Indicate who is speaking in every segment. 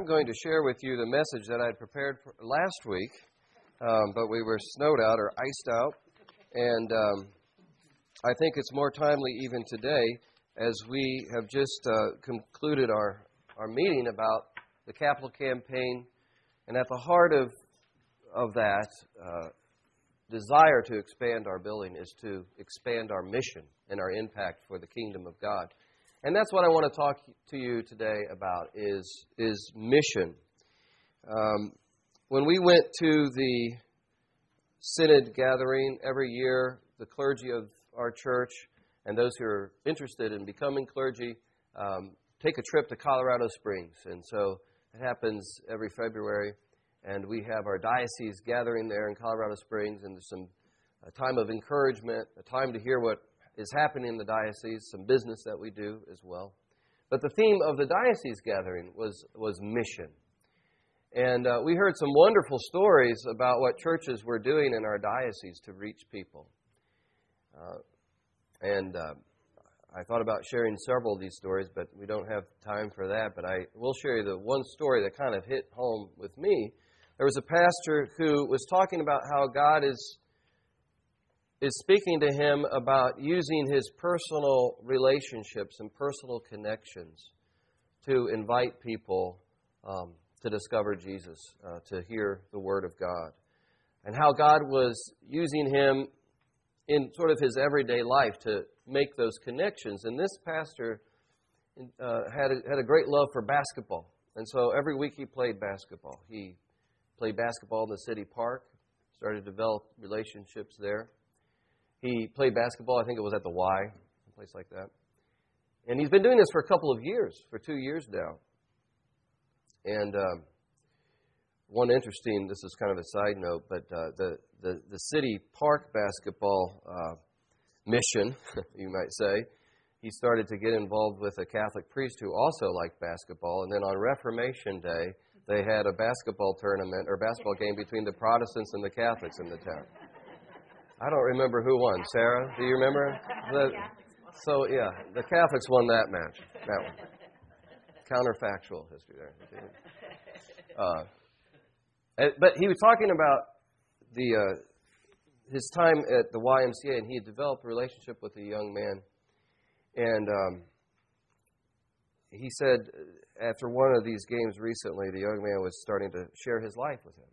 Speaker 1: I'm going to share with you the message that I had prepared last week, um, but we were snowed out or iced out, and um, I think it's more timely even today as we have just uh, concluded our, our meeting about the capital campaign, and at the heart of, of that uh, desire to expand our building is to expand our mission and our impact for the kingdom of God. And that's what I want to talk to you today about is, is mission. Um, when we went to the synod gathering every year, the clergy of our church and those who are interested in becoming clergy um, take a trip to Colorado Springs. And so it happens every February. And we have our diocese gathering there in Colorado Springs, and there's some a time of encouragement, a time to hear what is happening in the diocese, some business that we do as well. But the theme of the diocese gathering was, was mission. And uh, we heard some wonderful stories about what churches were doing in our diocese to reach people. Uh, and uh, I thought about sharing several of these stories, but we don't have time for that. But I will share you the one story that kind of hit home with me. There was a pastor who was talking about how God is is speaking to him about using his personal relationships and personal connections to invite people um, to discover Jesus, uh, to hear the Word of God, and how God was using him in sort of his everyday life to make those connections. And this pastor uh, had, a, had a great love for basketball. And so every week he played basketball. He played basketball in the city park, started to develop relationships there. He played basketball, I think it was at the Y, a place like that. And he's been doing this for a couple of years, for two years now. And um, one interesting, this is kind of a side note, but uh, the, the, the city park basketball uh, mission, you might say, he started to get involved with a Catholic priest who also liked basketball. And then on Reformation Day, they had a basketball tournament or basketball game between the Protestants and the Catholics in the town. I don't remember who won. Sarah, do you remember? The, so yeah, the Catholics won that match. That one. Counterfactual history there. Uh, but he was talking about the uh, his time at the YMCA, and he had developed a relationship with a young man, and um, he said after one of these games recently, the young man was starting to share his life with him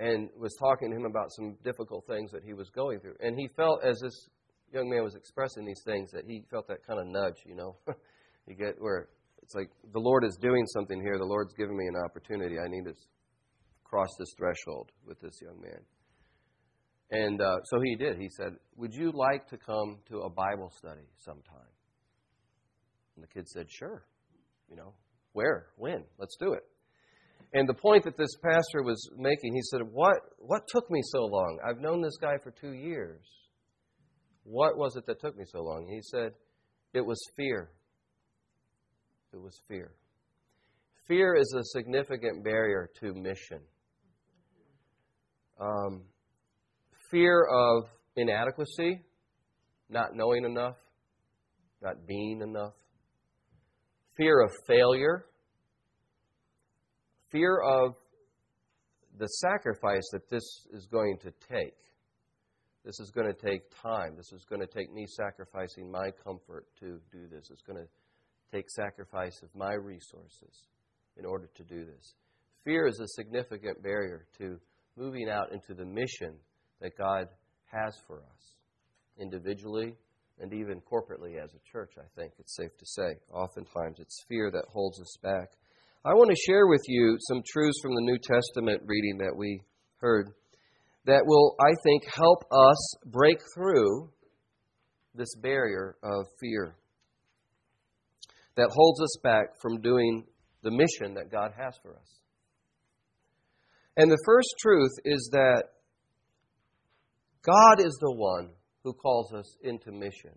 Speaker 1: and was talking to him about some difficult things that he was going through. And he felt, as this young man was expressing these things, that he felt that kind of nudge, you know. you get where it's like the Lord is doing something here. The Lord's giving me an opportunity. I need to cross this threshold with this young man. And uh, so he did. He said, Would you like to come to a Bible study sometime? And the kid said, Sure. You know, where? When? Let's do it. And the point that this pastor was making, he said, what, what took me so long? I've known this guy for two years. What was it that took me so long? He said, It was fear. It was fear. Fear is a significant barrier to mission. Um, fear of inadequacy, not knowing enough, not being enough. Fear of failure fear of the sacrifice that this is going to take. This is going to take time. This is going to take me sacrificing my comfort to do this. It's going to take sacrifice of my resources in order to do this. Fear is a significant barrier to moving out into the mission that God has for us, individually and even corporately as a church, I think it's safe to say. Oftentimes it's fear that holds us back. I want to share with you some truths from the New Testament reading that we heard that will, I think, help us break through this barrier of fear that holds us back from doing the mission that God has for us. And the first truth is that God is the one who calls us into mission,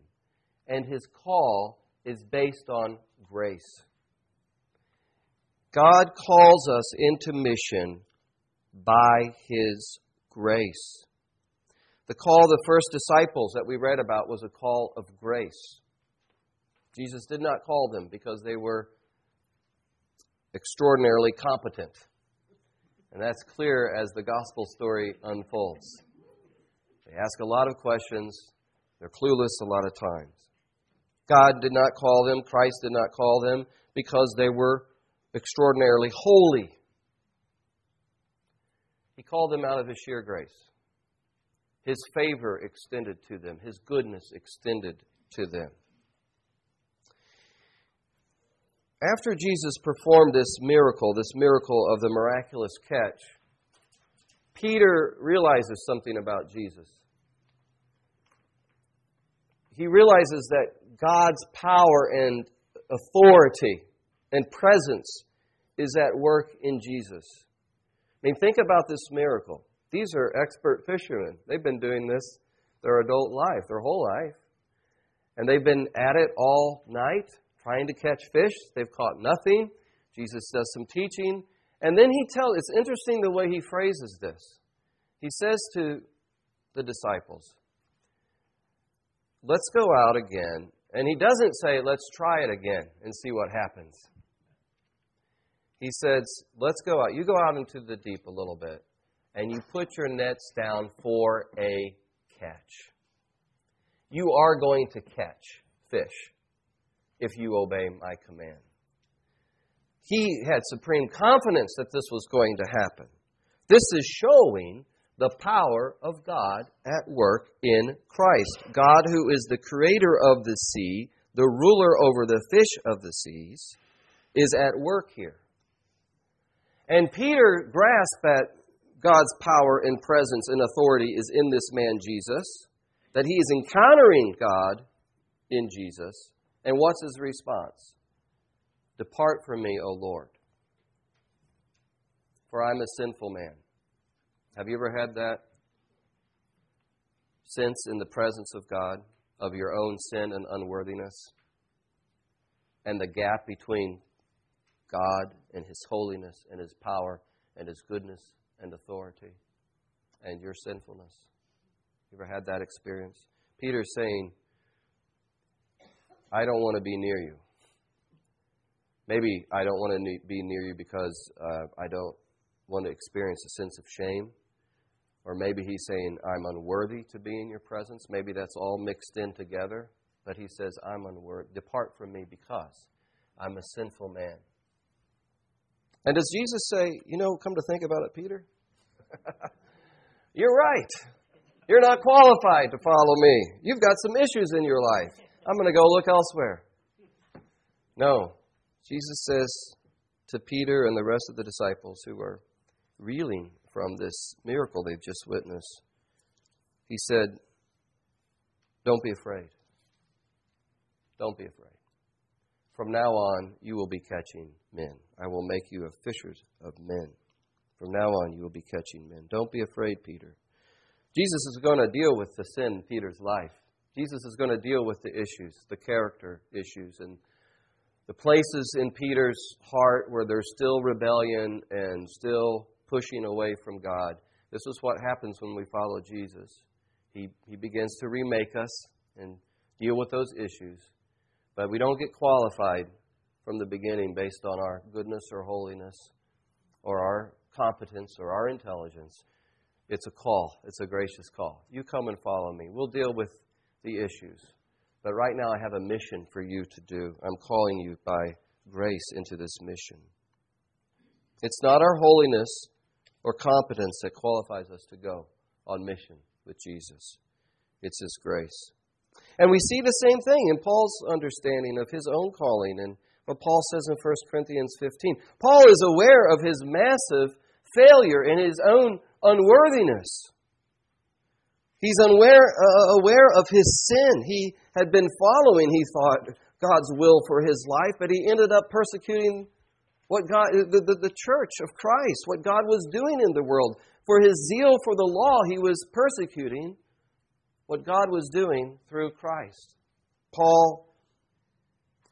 Speaker 1: and his call is based on grace. God calls us into mission by His grace. The call of the first disciples that we read about was a call of grace. Jesus did not call them because they were extraordinarily competent. And that's clear as the gospel story unfolds. They ask a lot of questions, they're clueless a lot of times. God did not call them, Christ did not call them, because they were extraordinarily holy. He called them out of His sheer grace. His favor extended to them, His goodness extended to them. After Jesus performed this miracle, this miracle of the miraculous catch, Peter realizes something about Jesus. He realizes that God's power and authority and presence is at work in Jesus. I mean, think about this miracle. These are expert fishermen. They've been doing this their adult life, their whole life. And they've been at it all night, trying to catch fish. They've caught nothing. Jesus does some teaching. And then he tells, it's interesting the way he phrases this. He says to the disciples, Let's go out again. And he doesn't say, Let's try it again and see what happens. He says, Let's go out. You go out into the deep a little bit, and you put your nets down for a catch. You are going to catch fish if you obey my command. He had supreme confidence that this was going to happen. This is showing the power of God at work in Christ. God, who is the creator of the sea, the ruler over the fish of the seas, is at work here. And Peter grasped that God's power and presence and authority is in this man Jesus, that he is encountering God in Jesus. And what's his response? Depart from me, O Lord, for I'm a sinful man. Have you ever had that sense in the presence of God of your own sin and unworthiness? And the gap between God and His holiness and His power and His goodness and authority and your sinfulness. You ever had that experience? Peter's saying, I don't want to be near you. Maybe I don't want to be near you because uh, I don't want to experience a sense of shame. Or maybe he's saying, I'm unworthy to be in your presence. Maybe that's all mixed in together. But he says, I'm unworthy. Depart from me because I'm a sinful man. And does Jesus say, you know, come to think about it, Peter? You're right. You're not qualified to follow me. You've got some issues in your life. I'm going to go look elsewhere. No. Jesus says to Peter and the rest of the disciples who are reeling from this miracle they've just witnessed. He said, Don't be afraid. Don't be afraid. From now on, you will be catching men. I will make you a fishers of men. From now on, you will be catching men. Don't be afraid, Peter. Jesus is going to deal with the sin in Peter's life. Jesus is going to deal with the issues, the character issues, and the places in Peter's heart where there's still rebellion and still pushing away from God. This is what happens when we follow Jesus. He, he begins to remake us and deal with those issues. But we don't get qualified from the beginning based on our goodness or holiness or our competence or our intelligence. It's a call, it's a gracious call. You come and follow me. We'll deal with the issues. But right now, I have a mission for you to do. I'm calling you by grace into this mission. It's not our holiness or competence that qualifies us to go on mission with Jesus. It's His grace. And we see the same thing in Paul's understanding of his own calling and what Paul says in 1 Corinthians 15. Paul is aware of his massive failure in his own unworthiness. He's unaware, uh, aware of his sin. He had been following, he thought, God's will for his life, but he ended up persecuting what God, the, the, the church of Christ, what God was doing in the world. For his zeal for the law, he was persecuting what God was doing through Christ. Paul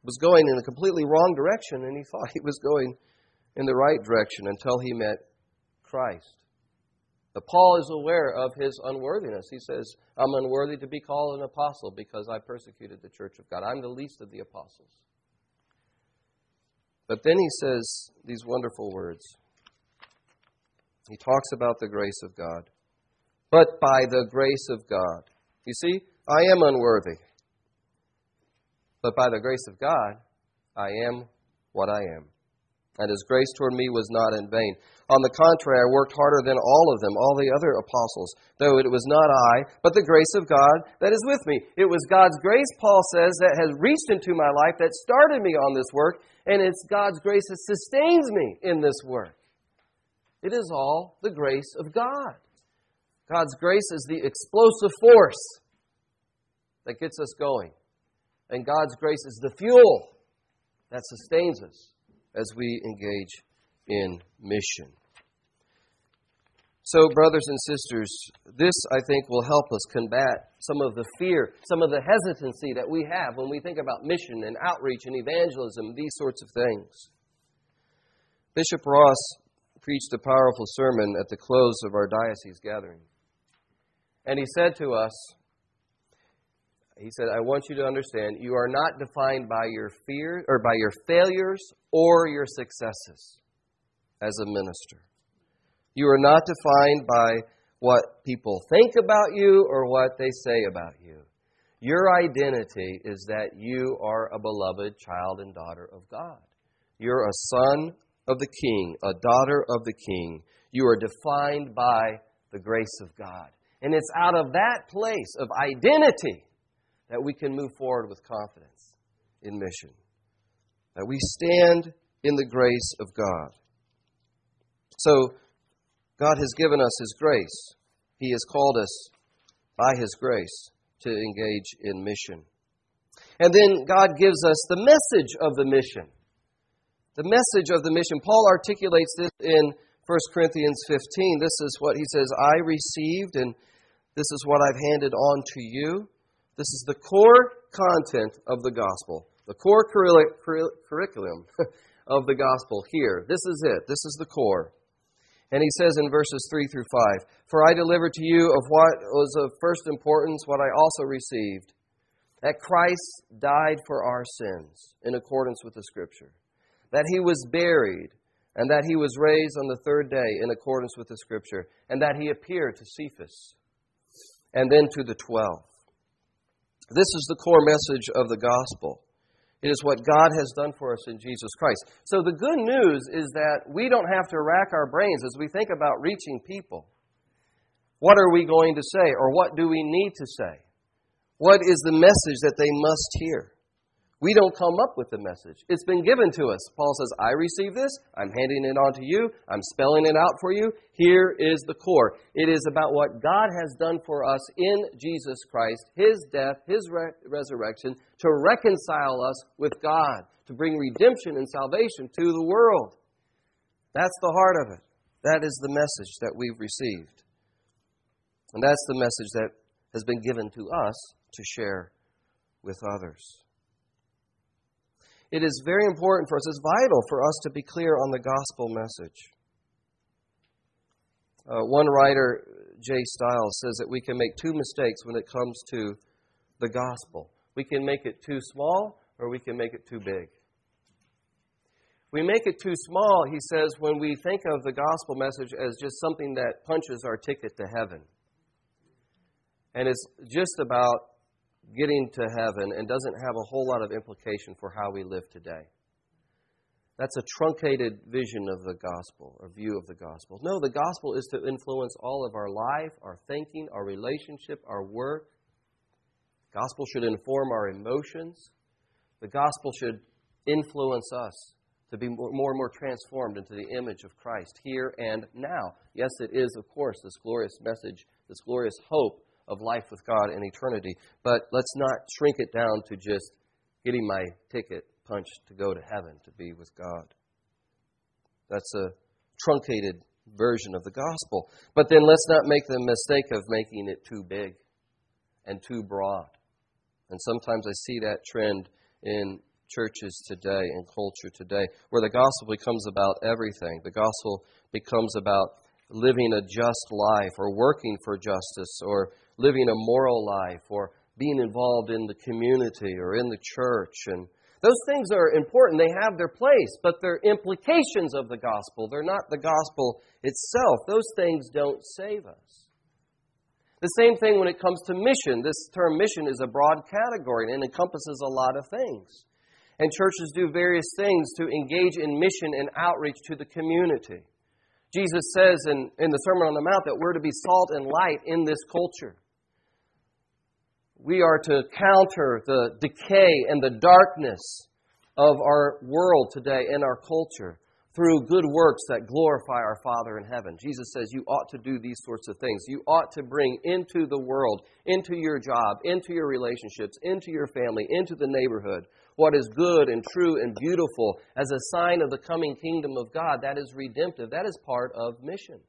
Speaker 1: was going in a completely wrong direction, and he thought he was going in the right direction until he met Christ. But Paul is aware of his unworthiness. He says, I'm unworthy to be called an apostle because I persecuted the church of God. I'm the least of the apostles. But then he says these wonderful words. He talks about the grace of God. But by the grace of God. You see, I am unworthy. But by the grace of God, I am what I am. And his grace toward me was not in vain. On the contrary, I worked harder than all of them, all the other apostles, though it was not I, but the grace of God that is with me. It was God's grace, Paul says, that has reached into my life, that started me on this work, and it's God's grace that sustains me in this work. It is all the grace of God. God's grace is the explosive force that gets us going. And God's grace is the fuel that sustains us as we engage in mission. So, brothers and sisters, this, I think, will help us combat some of the fear, some of the hesitancy that we have when we think about mission and outreach and evangelism, these sorts of things. Bishop Ross preached a powerful sermon at the close of our diocese gathering. And he said to us, he said, I want you to understand you are not defined by your fear or by your failures or your successes as a minister. You are not defined by what people think about you or what they say about you. Your identity is that you are a beloved child and daughter of God. You're a son of the King, a daughter of the King. You are defined by the grace of God. And it's out of that place of identity that we can move forward with confidence in mission. That we stand in the grace of God. So, God has given us His grace. He has called us by His grace to engage in mission. And then God gives us the message of the mission. The message of the mission. Paul articulates this in 1 Corinthians 15. This is what he says I received, and this is what I've handed on to you. This is the core content of the gospel, the core curriculum of the gospel here. This is it. This is the core. And he says in verses 3 through 5 For I delivered to you of what was of first importance, what I also received, that Christ died for our sins in accordance with the Scripture, that he was buried, and that he was raised on the third day in accordance with the Scripture, and that he appeared to Cephas, and then to the twelve. This is the core message of the gospel. It is what God has done for us in Jesus Christ. So the good news is that we don't have to rack our brains as we think about reaching people. What are we going to say, or what do we need to say? What is the message that they must hear? We don't come up with the message. It's been given to us. Paul says, I receive this. I'm handing it on to you. I'm spelling it out for you. Here is the core. It is about what God has done for us in Jesus Christ, His death, His re- resurrection, to reconcile us with God, to bring redemption and salvation to the world. That's the heart of it. That is the message that we've received. And that's the message that has been given to us to share with others. It is very important for us, it's vital for us to be clear on the gospel message. Uh, one writer, Jay Stiles, says that we can make two mistakes when it comes to the gospel. We can make it too small or we can make it too big. We make it too small, he says, when we think of the gospel message as just something that punches our ticket to heaven. And it's just about getting to heaven and doesn't have a whole lot of implication for how we live today. That's a truncated vision of the gospel or view of the gospel. No, the gospel is to influence all of our life, our thinking, our relationship, our work. The gospel should inform our emotions. The gospel should influence us to be more and more transformed into the image of Christ here and now. Yes, it is, of course, this glorious message, this glorious hope of life with God in eternity. But let's not shrink it down to just getting my ticket punched to go to heaven to be with God. That's a truncated version of the gospel. But then let's not make the mistake of making it too big and too broad. And sometimes I see that trend in churches today, and culture today, where the gospel becomes about everything. The gospel becomes about living a just life or working for justice or living a moral life or being involved in the community or in the church. And Those things are important. They have their place, but they're implications of the gospel. They're not the gospel itself. Those things don't save us. The same thing when it comes to mission. This term mission is a broad category and encompasses a lot of things. And churches do various things to engage in mission and outreach to the community. Jesus says in, in the Sermon on the Mount that we're to be salt and light in this culture. We are to counter the decay and the darkness of our world today and our culture through good works that glorify our Father in heaven. Jesus says you ought to do these sorts of things. You ought to bring into the world, into your job, into your relationships, into your family, into the neighborhood, what is good and true and beautiful as a sign of the coming kingdom of God. That is redemptive. That is part of mission.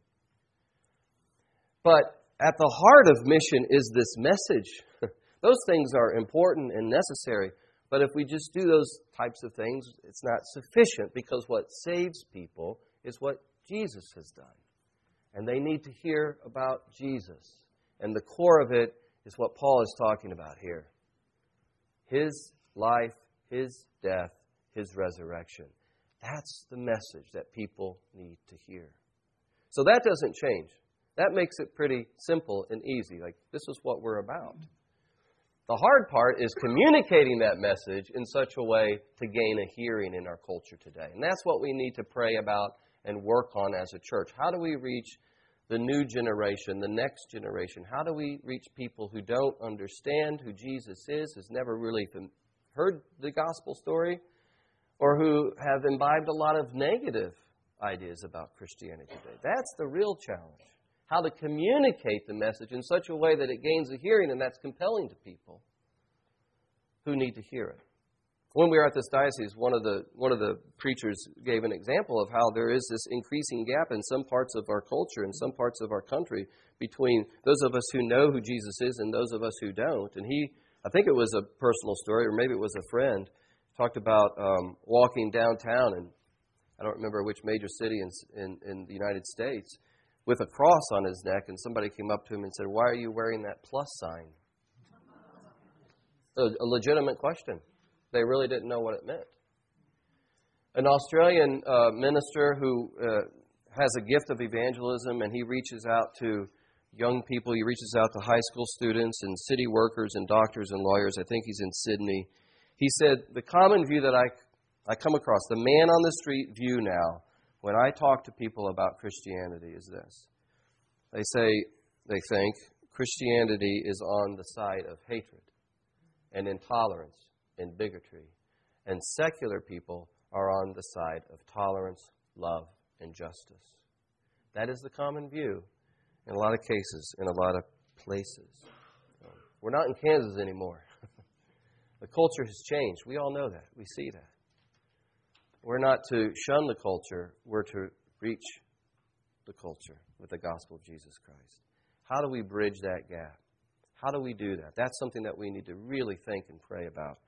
Speaker 1: But at the heart of mission is this message. Those things are important and necessary. But if we just do those types of things, it's not sufficient because what saves people is what Jesus has done. And they need to hear about Jesus. And the core of it is what Paul is talking about here His life, His death, His resurrection. That's the message that people need to hear. So that doesn't change. That makes it pretty simple and easy. Like, this is what we're about. The hard part is communicating that message in such a way to gain a hearing in our culture today. And that's what we need to pray about and work on as a church. How do we reach the new generation, the next generation? How do we reach people who don't understand who Jesus is, has never really heard the gospel story, or who have imbibed a lot of negative ideas about Christianity today? That's the real challenge how to communicate the message in such a way that it gains a hearing and that's compelling to people who need to hear it. When we were at this diocese, one of the one of the preachers gave an example of how there is this increasing gap in some parts of our culture and some parts of our country between those of us who know who Jesus is and those of us who don't. And he, I think it was a personal story, or maybe it was a friend, talked about um, walking downtown, and I don't remember which major city in, in, in the United States, with a cross on his neck, and somebody came up to him and said, Why are you wearing that plus sign? A, a legitimate question. They really didn't know what it meant. An Australian uh, minister who uh, has a gift of evangelism and he reaches out to young people, he reaches out to high school students and city workers and doctors and lawyers. I think he's in Sydney. He said, The common view that I, I come across, the man on the street view now, when I talk to people about Christianity is this. They say, they think Christianity is on the side of hatred and intolerance and bigotry. And secular people are on the side of tolerance, love, and justice. That is the common view in a lot of cases, in a lot of places. We're not in Kansas anymore. the culture has changed. We all know that. We see that. We're not to shun the culture, we're to reach the culture with the gospel of Jesus Christ. How do we bridge that gap? How do we do that? That's something that we need to really think and pray about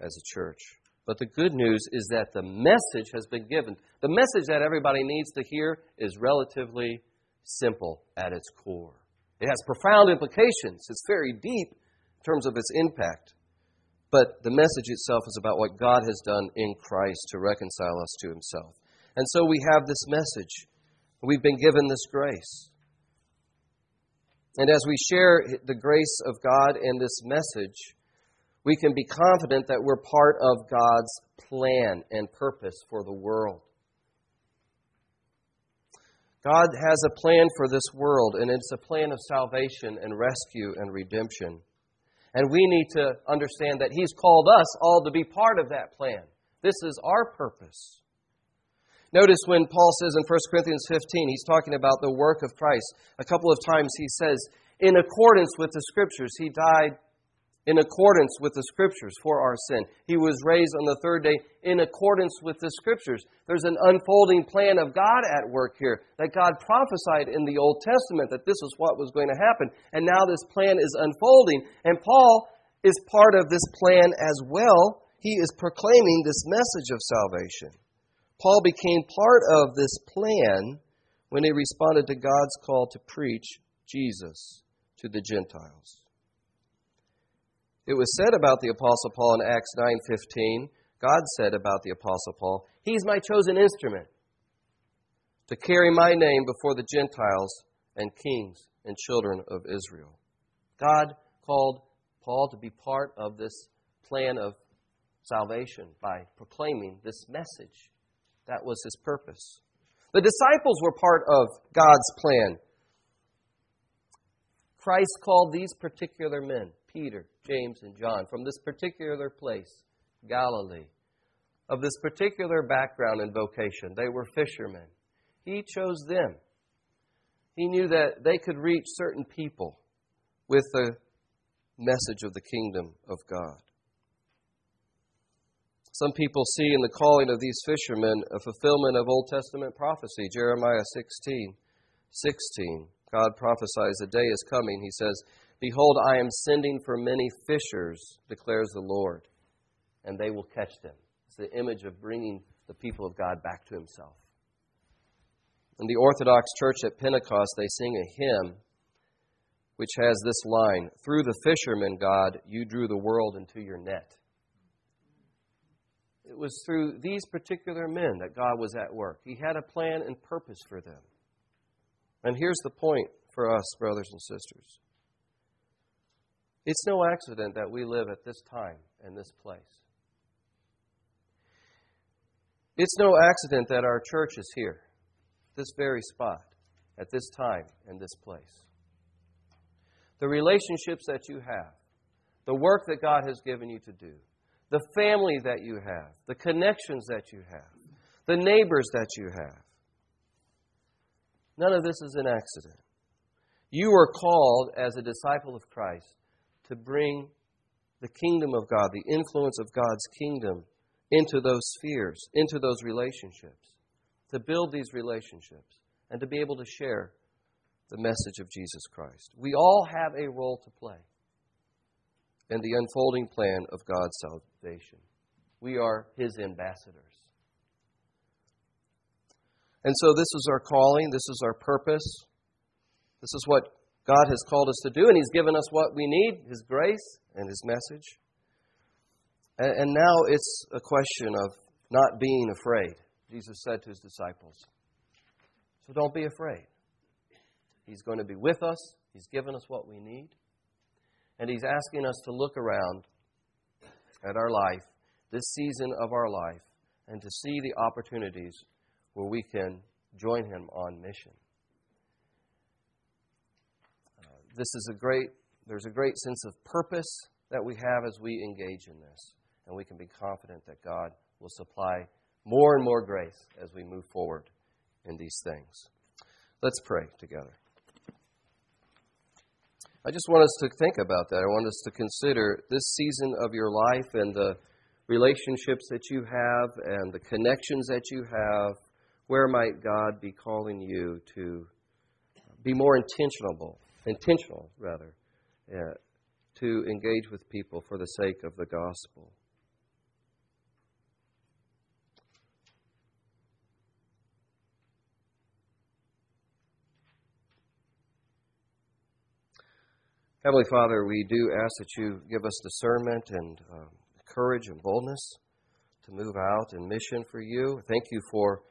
Speaker 1: as a church. But the good news is that the message has been given. The message that everybody needs to hear is relatively simple at its core. It has profound implications, it's very deep in terms of its impact. But the message itself is about what God has done in Christ to reconcile us to Himself. And so we have this message. We've been given this grace. And as we share the grace of God in this message, we can be confident that we're part of God's plan and purpose for the world. God has a plan for this world, and it's a plan of salvation and rescue and redemption. And we need to understand that He's called us all to be part of that plan. This is our purpose. Notice when Paul says in 1 Corinthians 15, he's talking about the work of Christ. A couple of times he says, in accordance with the Scriptures, He died in accordance with the Scriptures for our sin. He was raised on the third day in accordance with the Scriptures. There's an unfolding plan of God at work here that God prophesied in the Old Testament that this is what was going to happen. And now this plan is unfolding. And Paul is part of this plan as well. He is proclaiming this message of salvation. Paul became part of this plan when he responded to God's call to preach Jesus to the Gentiles. It was said about the apostle Paul in Acts 9:15, God said about the Apostle Paul, He's my chosen instrument to carry my name before the Gentiles and kings and children of Israel. God called Paul to be part of this plan of salvation by proclaiming this message. That was his purpose. The disciples were part of God's plan. Christ called these particular men, Peter, James, and John, from this particular place, Galilee, of this particular background and vocation. They were fishermen. He chose them. He knew that they could reach certain people with the message of the kingdom of God. Some people see in the calling of these fishermen a fulfillment of Old Testament prophecy. Jeremiah 16, 16. God prophesies, A day is coming, he says, Behold, I am sending for many fishers, declares the Lord, and they will catch them. It's the image of bringing the people of God back to himself. In the Orthodox Church at Pentecost, they sing a hymn which has this line Through the fishermen, God, you drew the world into your net. It was through these particular men that God was at work. He had a plan and purpose for them. And here's the point for us, brothers and sisters it's no accident that we live at this time and this place. It's no accident that our church is here, this very spot, at this time and this place. The relationships that you have, the work that God has given you to do, the family that you have, the connections that you have, the neighbors that you have. None of this is an accident. You are called as a disciple of Christ to bring the kingdom of God, the influence of God's kingdom into those spheres, into those relationships, to build these relationships, and to be able to share the message of Jesus Christ. We all have a role to play in the unfolding plan of God's salvation. We are His ambassadors. And so, this is our calling, this is our purpose, this is what God has called us to do, and He's given us what we need His grace and His message. And, and now it's a question of not being afraid, Jesus said to His disciples. So don't be afraid. He's going to be with us, He's given us what we need, and He's asking us to look around at our life, this season of our life, and to see the opportunities where we can join Him on mission. Uh, this is a great, there's a great sense of purpose that we have as we engage in this. And we can be confident that God will supply more and more grace as we move forward in these things. Let's pray together. I just want us to think about that. I want us to consider this season of your life and the relationships that you have and the connections that you have. Where might God be calling you to be more intentional, intentional rather, uh, to engage with people for the sake of the gospel? Heavenly Father, we do ask that you give us discernment and uh, courage and boldness to move out in mission for you. Thank you for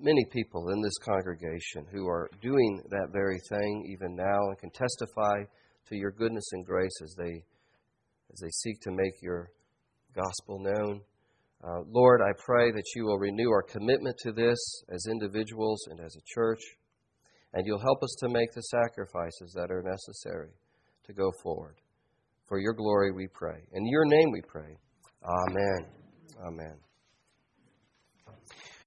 Speaker 1: many people in this congregation who are doing that very thing even now and can testify to your goodness and grace as they as they seek to make your gospel known. Uh, Lord, I pray that you will renew our commitment to this as individuals and as a church, and you'll help us to make the sacrifices that are necessary to go forward. For your glory we pray. In your name we pray. Amen. Amen.